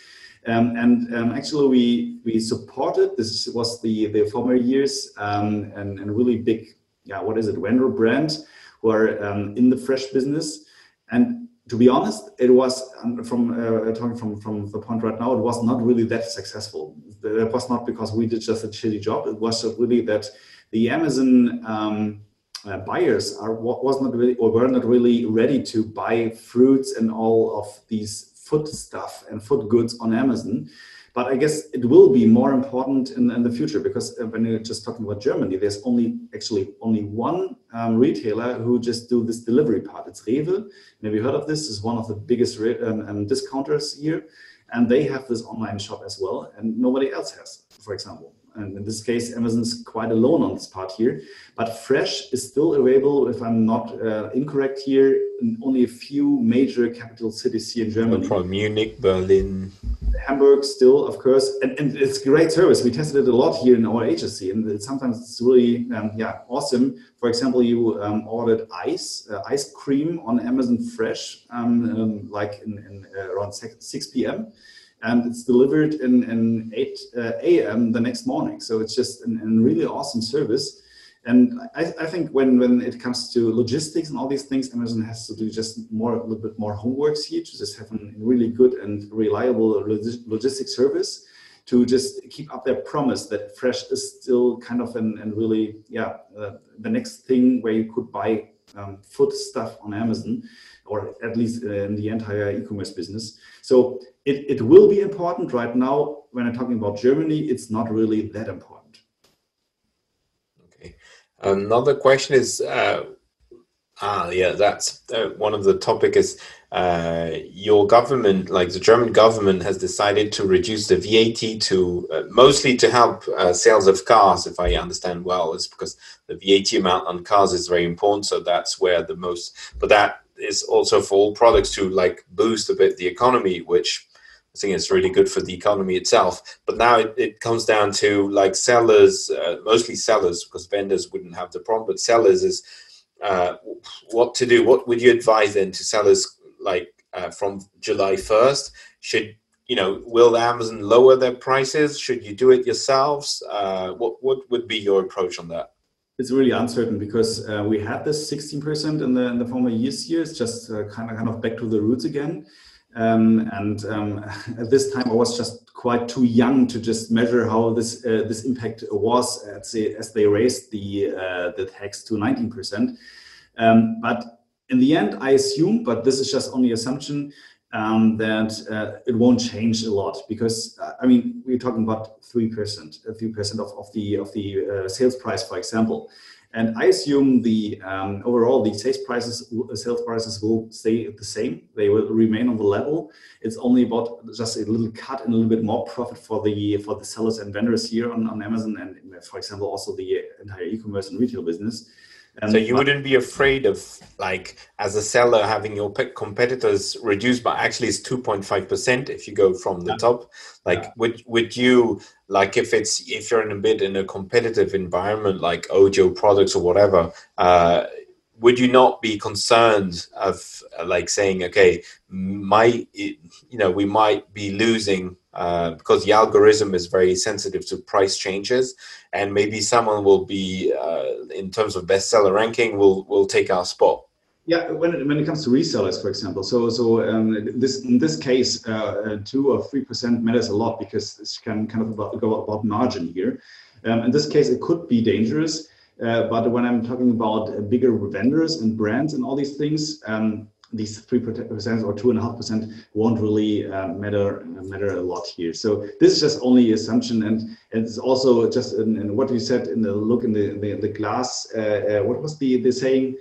Speaker 2: Um, and um, actually, we we supported this was the the former years um, and and really big yeah what is it vendor brand who are um, in the fresh business. And to be honest it was um, from uh, talking from from the point right now it was not really that successful. It was not because we did just a shitty job. It was really that the amazon um, uh, buyers are was not really or were not really ready to buy fruits and all of these food stuff and food goods on Amazon. But I guess it will be more important in, in the future because uh, when you're just talking about Germany, there's only actually only one um, retailer who just do this delivery part. It's Rewe. Maybe you heard of this. Is one of the biggest um, um, discounters here, and they have this online shop as well, and nobody else has, for example. And in this case, Amazon's quite alone on this part here. But Fresh is still available, if I'm not uh, incorrect here, in only a few major capital cities here in Germany.
Speaker 1: From Munich, Berlin.
Speaker 2: Hamburg still, of course, and, and it's great service. We tested it a lot here in our agency, and sometimes it's really, um, yeah, awesome. For example, you um, ordered ice, uh, ice cream on Amazon Fresh, um, um like in, in uh, around 6 p.m and it's delivered in, in 8 uh, a.m. the next morning. So it's just a really awesome service. And I, I, think when, when it comes to logistics and all these things, Amazon has to do just more a little bit more homework here to just have a really good and reliable logistic service to just keep up their promise that fresh is still kind of an, and really yeah uh, the next thing where you could buy um, food stuff on Amazon or at least uh, in the entire e-commerce business. So it, it will be important right now. When I'm talking about Germany, it's not really that important.
Speaker 1: Okay. Another question is, uh, ah, yeah, that's uh, one of the topic is uh, your government, like the German government, has decided to reduce the VAT to uh, mostly to help uh, sales of cars. If I understand well, it's because the VAT amount on cars is very important. So that's where the most, but that is also for all products to like boost a bit the economy, which I think is really good for the economy itself. But now it, it comes down to like sellers, uh, mostly sellers, because vendors wouldn't have the problem. But sellers is uh, what to do. What would you advise then to sellers like uh, from July first? Should you know? Will Amazon lower their prices? Should you do it yourselves? Uh, what what would be your approach on that?
Speaker 2: it's really uncertain because uh, we had this 16% in the in the former years years just uh, kind of kind of back to the roots again um, and um, at this time I was just quite too young to just measure how this uh, this impact was as they, as they raised the uh, the tax to 19% um, but in the end I assume but this is just only assumption um, that uh, it won't change a lot because uh, I mean we're talking about three percent, a few percent of, of the of the uh, sales price, for example. And I assume the um, overall the sales prices sales prices will stay the same. They will remain on the level. It's only about just a little cut and a little bit more profit for the for the sellers and vendors here on, on Amazon and for example also the entire e-commerce and retail business.
Speaker 1: Um, so you wouldn't be afraid of like as a seller having your competitors reduced by actually it's 2.5% if you go from the yeah. top like yeah. would would you like if it's if you're in a bit in a competitive environment like ojo products or whatever uh, would you not be concerned of like saying okay might you know we might be losing uh, because the algorithm is very sensitive to price changes and maybe someone will be uh, in terms of bestseller ranking will will take our spot.
Speaker 2: Yeah when it, when it comes to resellers for example so so um, this in this case uh, uh two or three percent matters a lot because it can kind of about, go about margin here. Um, in this case it could be dangerous uh, but when i'm talking about bigger vendors and brands and all these things um, these three percent or two and a half percent won't really uh, matter matter a lot here. So this is just only assumption, and, and it's also just in, in what we said in the look in the the, the glass. Uh, uh, what was the the saying?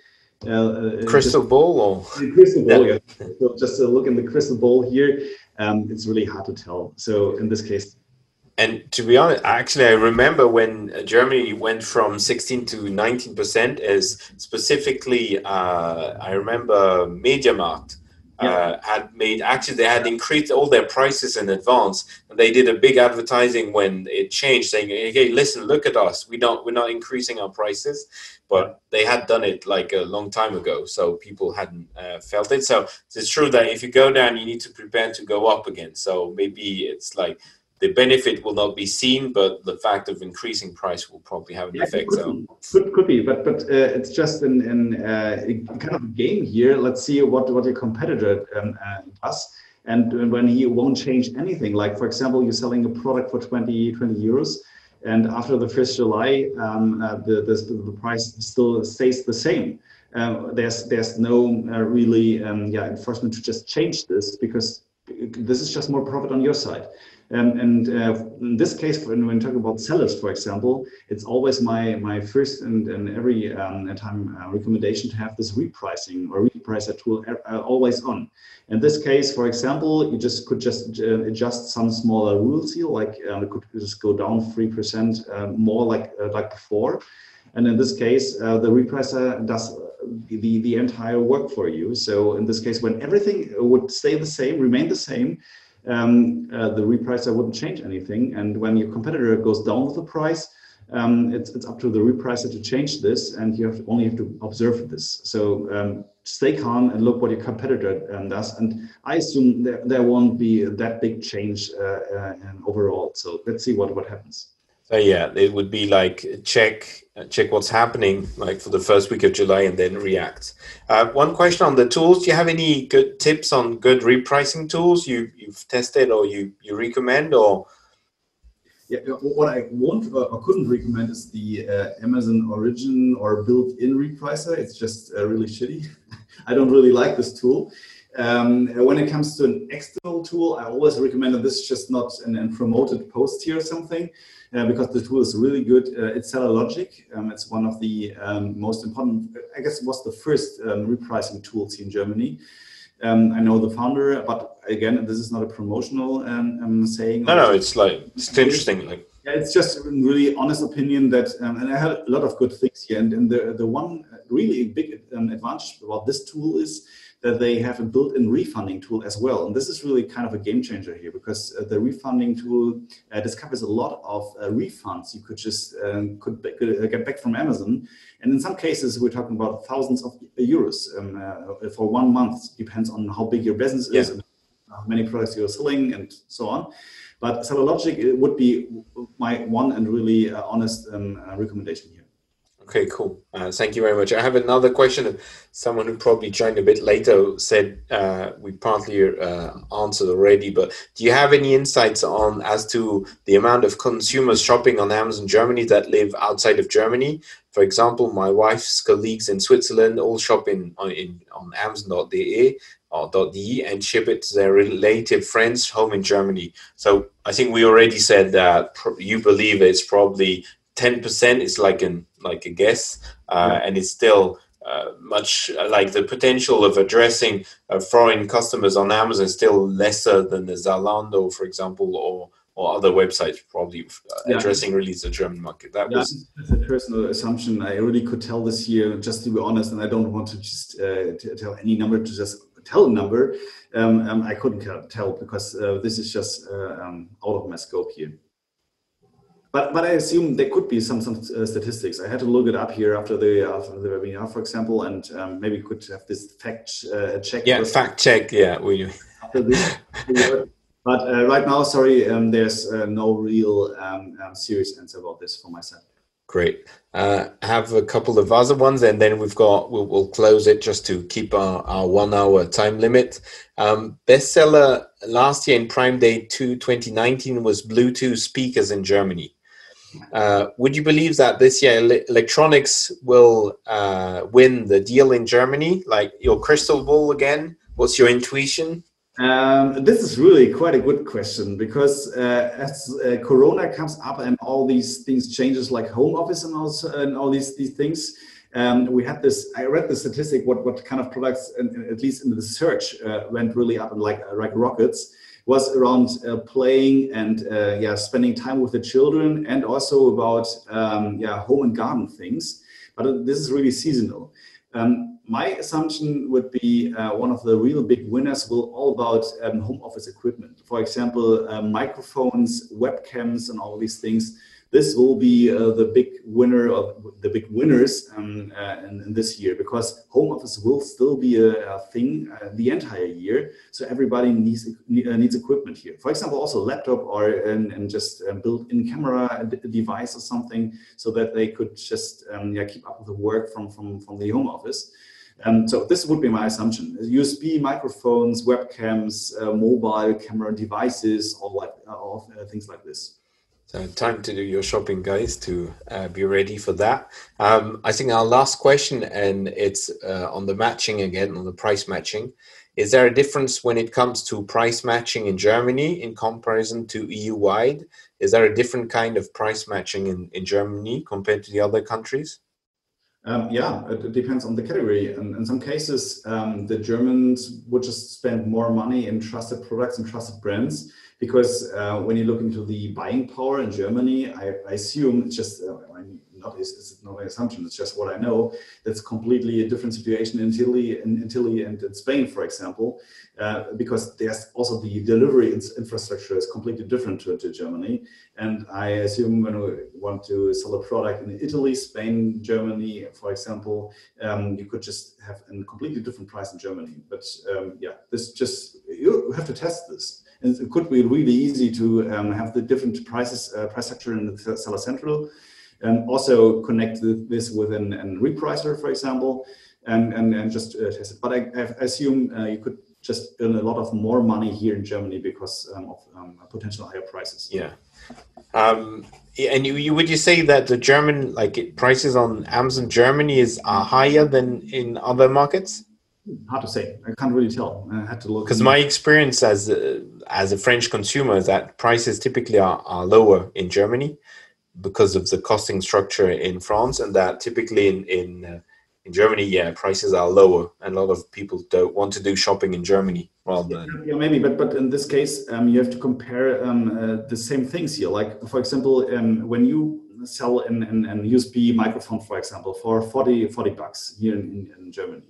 Speaker 1: Uh, uh, crystal just, ball or
Speaker 2: crystal ball. Yeah. yeah. So just a look in the crystal ball here. Um, it's really hard to tell. So in this case,
Speaker 1: and to be honest, actually, I remember when Germany went from 16 to 19 percent. As specifically, uh, I remember MediaMarkt yeah. uh, had made actually they had increased all their prices in advance, and they did a big advertising when it changed, saying, "Hey, listen, look at us. We don't, we're not increasing our prices." But they had done it like a long time ago, so people hadn't uh, felt it. So it's true that if you go down, you need to prepare to go up again. So maybe it's like the benefit will not be seen, but the fact of increasing price will probably have an yeah, effect.
Speaker 2: Could, so could, could be, but but uh, it's just in, in uh, kind of a game here. Let's see what what your competitor um, uh, does, and when he won't change anything. Like for example, you're selling a product for 20, 20 euros, and after the first July, um, uh, the, the the price still stays the same. Um, there's there's no uh, really um, yeah enforcement to just change this because this is just more profit on your side. Um, and uh, in this case, when, when talking about sellers, for example, it's always my my first and, and every um, time uh, recommendation to have this repricing or repricer tool uh, always on. In this case, for example, you just could just uh, adjust some smaller rules here, like uh, it could just go down three percent uh, more like like before. And in this case, the repricer does the, the entire work for you. So in this case, when everything would stay the same, remain the same, um, uh, the repricer wouldn't change anything. And when your competitor goes down with the price, um, it's, it's up to the repricer to change this, and you have to, only have to observe this. So um, stay calm and look what your competitor um, does. And I assume there, there won't be that big change uh, uh, overall. So let's see what, what happens.
Speaker 1: So yeah, it would be like check check what's happening like for the first week of July and then react. Uh, one question on the tools: Do you have any good tips on good repricing tools you you've tested or you you recommend or?
Speaker 2: Yeah, what I won't uh, or couldn't recommend is the uh, Amazon Origin or built-in repricer. It's just uh, really shitty. I don't really like this tool. Um, when it comes to an external tool, I always recommend that this is just not an, an promoted post here or something uh, because the tool is really good. Uh, it's SellerLogic. Um, it's one of the um, most important, I guess it was the first um, repricing tools in Germany. Um, I know the founder, but again, this is not a promotional um, saying.
Speaker 1: No, no, it's like it's interesting. Like
Speaker 2: yeah, it's just a really honest opinion that, um, and I had a lot of good things here. And, and the the one really big um, advantage about this tool is that they have a built-in refunding tool as well. And this is really kind of a game changer here because uh, the refunding tool uh, discovers a lot of uh, refunds you could just um, could, uh, get back from Amazon. And in some cases, we're talking about thousands of euros um, uh, for one month. Depends on how big your business is, and how many products you're selling, and so on. But SellerLogic would be my one and really uh, honest um, recommendation here.
Speaker 1: Okay, cool. Uh, thank you very much. I have another question. Someone who probably joined a bit later said uh, we partly uh, answered already, but do you have any insights on as to the amount of consumers shopping on Amazon Germany that live outside of Germany? For example, my wife's colleagues in Switzerland all shop in on, in, on Amazon.de or .de and ship it to their relative friends home in Germany. So I think we already said that you believe it's probably 10% is like an like a guess uh, and it's still uh, much uh, like the potential of addressing uh, foreign customers on Amazon is still lesser than the Zalando, for example, or or other websites probably uh, yeah. addressing really the German market. That
Speaker 2: yeah, was that's a personal assumption. I really could tell this year, just to be honest, and I don't want to just uh, tell any number to just tell a number. Um, um, I couldn't tell because this is just um, out of my scope here. But, but I assume there could be some some uh, statistics. I had to look it up here after the after the webinar, for example, and um, maybe could have this fact uh, check.
Speaker 1: Yeah, fact check. Yeah, we.
Speaker 2: but uh, right now, sorry, um, there's uh, no real um, um, serious answer about this for myself.
Speaker 1: Great. Uh, I have a couple of other ones, and then we've got we'll, we'll close it just to keep our, our one hour time limit. Um, bestseller last year in Prime Day 2 2019 was Bluetooth speakers in Germany. Uh, would you believe that this year electronics will uh, win the deal in Germany? Like your crystal ball again? What's your intuition?
Speaker 2: Um, this is really quite a good question because uh, as uh, Corona comes up and all these things changes like home office and and all these these things, um, we had this. I read the statistic what what kind of products, at least in the search, uh, went really up and like like rockets was around uh, playing and uh, yeah, spending time with the children, and also about um, yeah, home and garden things. But this is really seasonal. Um, my assumption would be uh, one of the real big winners will all about um, home office equipment. For example, uh, microphones, webcams, and all these things this will be uh, the big winner of the big winners um, uh, in, in, this year because home office will still be a, a thing uh, the entire year. So everybody needs uh, needs equipment here. For example, also laptop or and, and just um, built-in camera device or something, so that they could just um, yeah keep up with the work from from from the home office. Um, so this would be my assumption: USB microphones, webcams, uh, mobile camera devices, all like all uh, things like this.
Speaker 1: So time to do your shopping, guys, to uh, be ready for that. Um, I think our last question, and it's uh, on the matching again, on the price matching. Is there a difference when it comes to price matching in Germany in comparison to EU wide? Is there a different kind of price matching in, in Germany compared to the other countries?
Speaker 2: Um, yeah, it, depends on the category. And in some cases, um, the Germans would just spend more money in trusted products and trusted brands because uh, when you look into the buying power in Germany, I, I assume it's just uh, I mean, not it's not an assumption. It's just what I know. That's completely a different situation in Italy, in Italy and in Spain, for example, uh, because there's also the delivery infrastructure is completely different to, to Germany. And I assume when we want to sell a product in Italy, Spain, Germany, for example, um, you could just have a completely different price in Germany. But um, yeah, this just you have to test this and it could be really easy to um, have the different prices, uh, price structure in the Seller Central, and also connect this with an, an repricer, for example, and, and, and just uh, test it. But I, I assume uh, you could just earn a lot of more money here in Germany because um, of um, potential higher prices.
Speaker 1: Yeah. Um, and you, you, would you say that the German like prices on Amazon Germany is are higher than in other markets?
Speaker 2: hard to say. I can't really tell. I had to look.
Speaker 1: Because my experience as a, as a French consumer is that prices typically are, are lower in Germany because of the costing structure in France, and that typically in in uh, in Germany, yeah, prices are lower, and a lot of people don't want to do shopping in Germany rather than
Speaker 2: yeah, maybe. But but in this case, um, you have to compare um, uh, the same things here. Like for example, um, when you sell an, an, an USB microphone, for example, for 40, 40 bucks here in, in, in Germany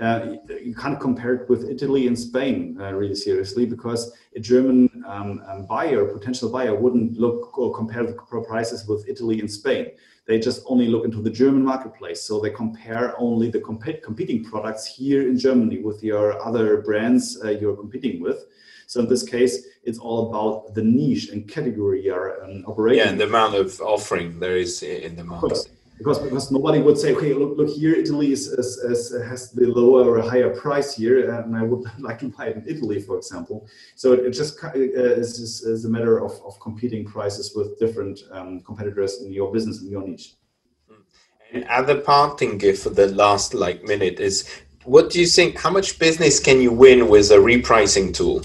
Speaker 2: uh, you can't compare it with Italy and Spain uh, really seriously because a German um, um, buyer, potential buyer, wouldn't look or compare the prices with Italy and Spain. They just only look into the German marketplace. So they compare only the comp- competing products here in Germany with your other brands uh, you're competing with. So in this case, it's all about the niche and category you're um, operating.
Speaker 1: Yeah, and the amount of offering there is in the market.
Speaker 2: Because because nobody would say, okay, look, look here, Italy is, is, is, has the lower or higher price here, and I would like to buy it in Italy, for example. So it, it just uh, is, is, a matter of, of competing prices with different um, competitors in your business in your niche.
Speaker 1: And other parting gift for the last like minute is, what do you think? How much business can you win with a repricing tool?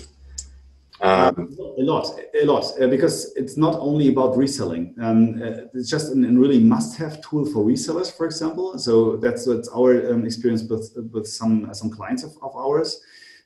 Speaker 2: Um, a lot, a lot, uh, because it's not only about reselling. Um, uh, it's just a really must-have tool for resellers, for example. So that's, that's our um, experience with with some some clients of, of ours.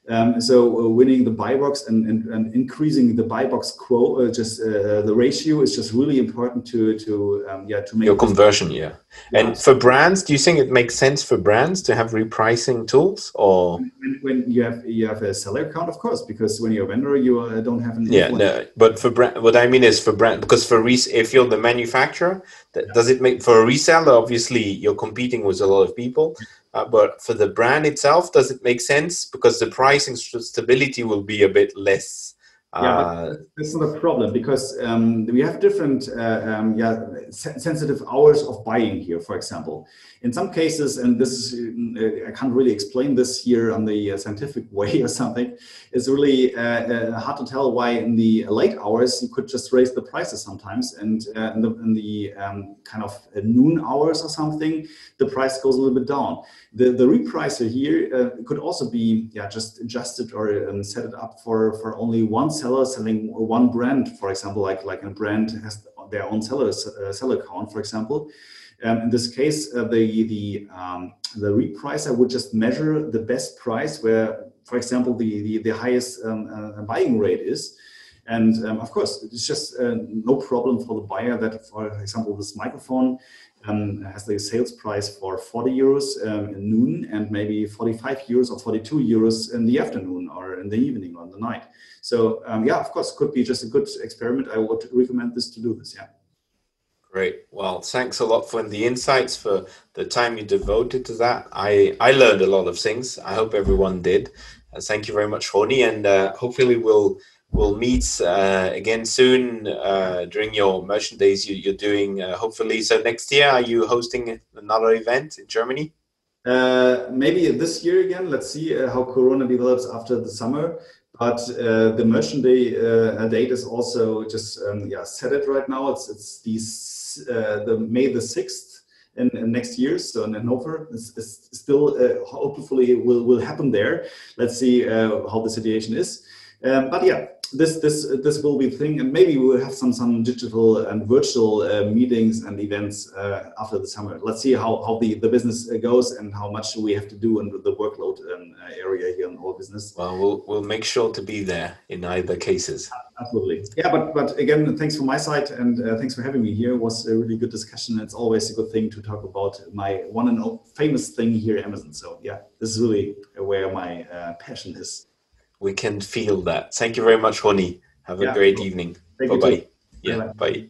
Speaker 2: Um, so uh, winning the buy box and, and, and, increasing the buy box quote, uh, just uh, the ratio is just really important to to um, yeah to make
Speaker 1: your conversion. Yeah. yeah. And for brands, do you think it makes sense for brands to have repricing tools or
Speaker 2: when, when you have you have a seller account, of course, because when you're a vendor, you uh, don't have
Speaker 1: an yeah. No, but for brand, what I mean is for brand because for res- if you're the manufacturer, that, yeah. does it make for a reseller? Obviously, you're competing with a lot of people. Uh, but for the brand itself, does it make sense? Because the pricing stability will be a bit less
Speaker 2: yeah, uh, that's not a problem because um, we have different uh, um, yeah, sensitive hours of buying here, for example. In some cases, and this is, uh, I can't really explain this here on the uh, scientific way or something, it's really uh, hard to tell why in the late hours you could just raise the prices sometimes, and in the, in the um, kind of noon hours or something, the price goes a little bit down. The, the repricer here could also be yeah, just adjusted or um, set it up for, for only one seller selling one brand, for example, like like a brand has their own seller uh, seller account, for example. Um, in this case, uh, the the um, the repricer would just measure the best price where, for example, the the, the highest um, uh, buying rate is. And um, of course, it's just uh, no problem for the buyer that, for example, this microphone um, has the sales price for 40 euros um, in noon and maybe 45 euros or 42 euros in the afternoon or in the evening or in the night. So yeah, of course, could be just a good experiment. I would recommend this to do this. Yeah.
Speaker 1: Great. Well, thanks a lot for the insights, for the time you devoted to that. I, I learned a lot of things. I hope everyone did. Uh, thank you very much, Ronny, and uh, hopefully we'll we'll meet uh, again soon uh, during your merchant days you, are doing uh, hopefully so next year are you hosting another event in germany
Speaker 2: uh, maybe this year again let's see uh, how corona develops after the summer but uh, the merchant day date is also just um, yeah set it right now it's it's these the may the 6th in, in, next year. So in Hanover, it's, it's still uh, hopefully will will happen there. Let's see uh, how the situation is. Um, but yeah, this this this will be the thing, and maybe we'll have some some digital and virtual uh, meetings and events uh, after the summer. Let's see how how the the business goes and how much we have to do in the workload um, area here in our business.
Speaker 1: Well, we'll we'll make sure to be there in either cases.
Speaker 2: Absolutely, yeah. But but again, thanks for my side, and uh, thanks for having me here. It was a really good discussion. It's always a good thing to talk about my one and famous thing here, Amazon. So yeah, this is really where my uh, passion is
Speaker 1: we can feel that. Thank you very much, Ronny. Have a yeah. great evening. Bye bye. Yeah, bye.